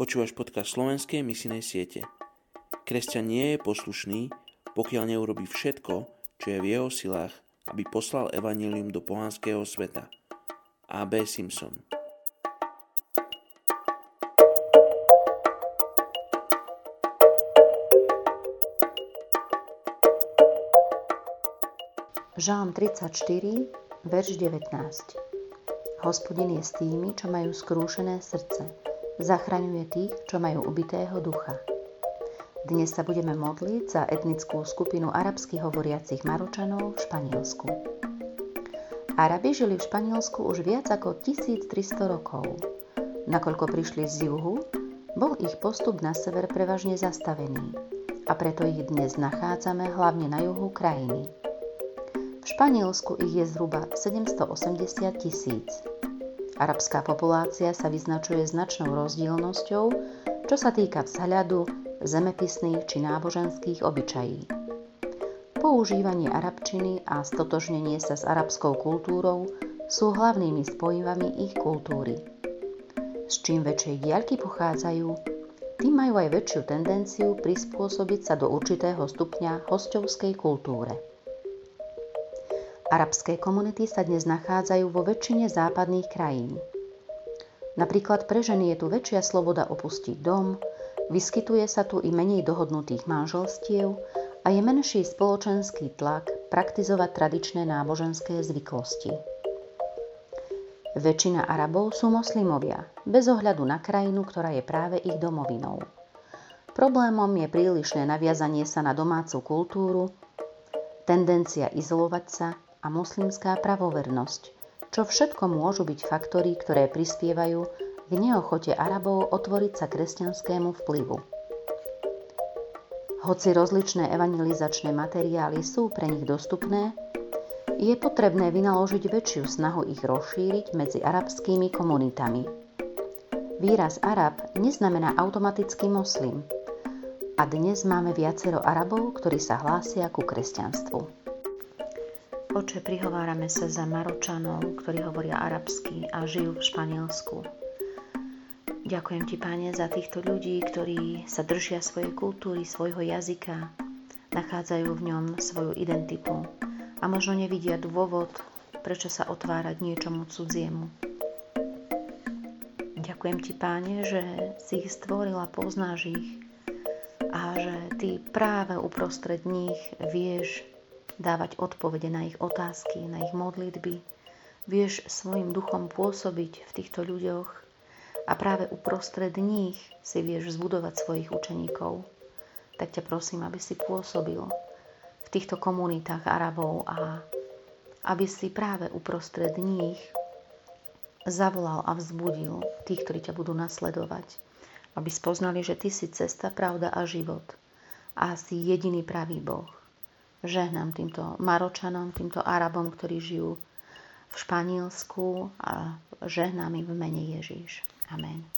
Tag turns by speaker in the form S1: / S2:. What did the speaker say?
S1: Počúvaš podcast slovenskej misijnej siete. Kresťan nie je poslušný, pokiaľ neurobi všetko, čo je v jeho silách, aby poslal evanílium do pohanského sveta. A.B. Simpson
S2: Žálm 34, verš 19 Hospodin je s tými, čo majú skrúšené srdce. Zachraňuje tých, čo majú ubitého ducha. Dnes sa budeme modliť za etnickú skupinu arabských hovoriacich Maročanov v Španielsku. Arabi žili v Španielsku už viac ako 1300 rokov. Nakoľko prišli z juhu, bol ich postup na sever prevažne zastavený a preto ich dnes nachádzame hlavne na juhu krajiny. Španielsku ich je zhruba 780 tisíc. Arabská populácia sa vyznačuje značnou rozdielnosťou, čo sa týka vzhľadu, zemepisných či náboženských obyčají. Používanie arabčiny a stotožnenie sa s arabskou kultúrou sú hlavnými spojivami ich kultúry. S čím väčšej diaľky pochádzajú, tým majú aj väčšiu tendenciu prispôsobiť sa do určitého stupňa hostovskej kultúre. Arabské komunity sa dnes nachádzajú vo väčšine západných krajín. Napríklad pre ženy je tu väčšia sloboda opustiť dom, vyskytuje sa tu i menej dohodnutých manželstiev a je menší spoločenský tlak praktizovať tradičné náboženské zvyklosti. Väčšina Arabov sú moslimovia, bez ohľadu na krajinu, ktorá je práve ich domovinou. Problémom je prílišné naviazanie sa na domácu kultúru, tendencia izolovať sa a moslimská pravovernosť, čo všetko môžu byť faktory, ktoré prispievajú k neochote Arabov otvoriť sa kresťanskému vplyvu. Hoci rozličné evangelizačné materiály sú pre nich dostupné, je potrebné vynaložiť väčšiu snahu ich rozšíriť medzi arabskými komunitami. Výraz Arab neznamená automaticky moslim. A dnes máme viacero Arabov, ktorí sa hlásia ku kresťanstvu. Oče, prihovárame sa za Maročanov, ktorí hovoria arabsky a žijú v Španielsku. Ďakujem ti, Pane, za týchto ľudí, ktorí sa držia svojej kultúry, svojho jazyka, nachádzajú v ňom svoju identitu a možno nevidia dôvod, prečo sa otvárať niečomu cudziemu. Ďakujem ti, Páne, že si ich stvoril a poznáš ich a že ty práve uprostred nich vieš dávať odpovede na ich otázky, na ich modlitby. Vieš svojim duchom pôsobiť v týchto ľuďoch a práve uprostred nich si vieš zbudovať svojich učeníkov. Tak ťa prosím, aby si pôsobil v týchto komunitách Arabov a aby si práve uprostred nich zavolal a vzbudil tých, ktorí ťa budú nasledovať. Aby spoznali, že Ty si cesta, pravda a život a si jediný pravý Boh Žehnám týmto Maročanom, týmto Arabom, ktorí žijú v Španielsku a žehnám im v mene Ježíš. Amen.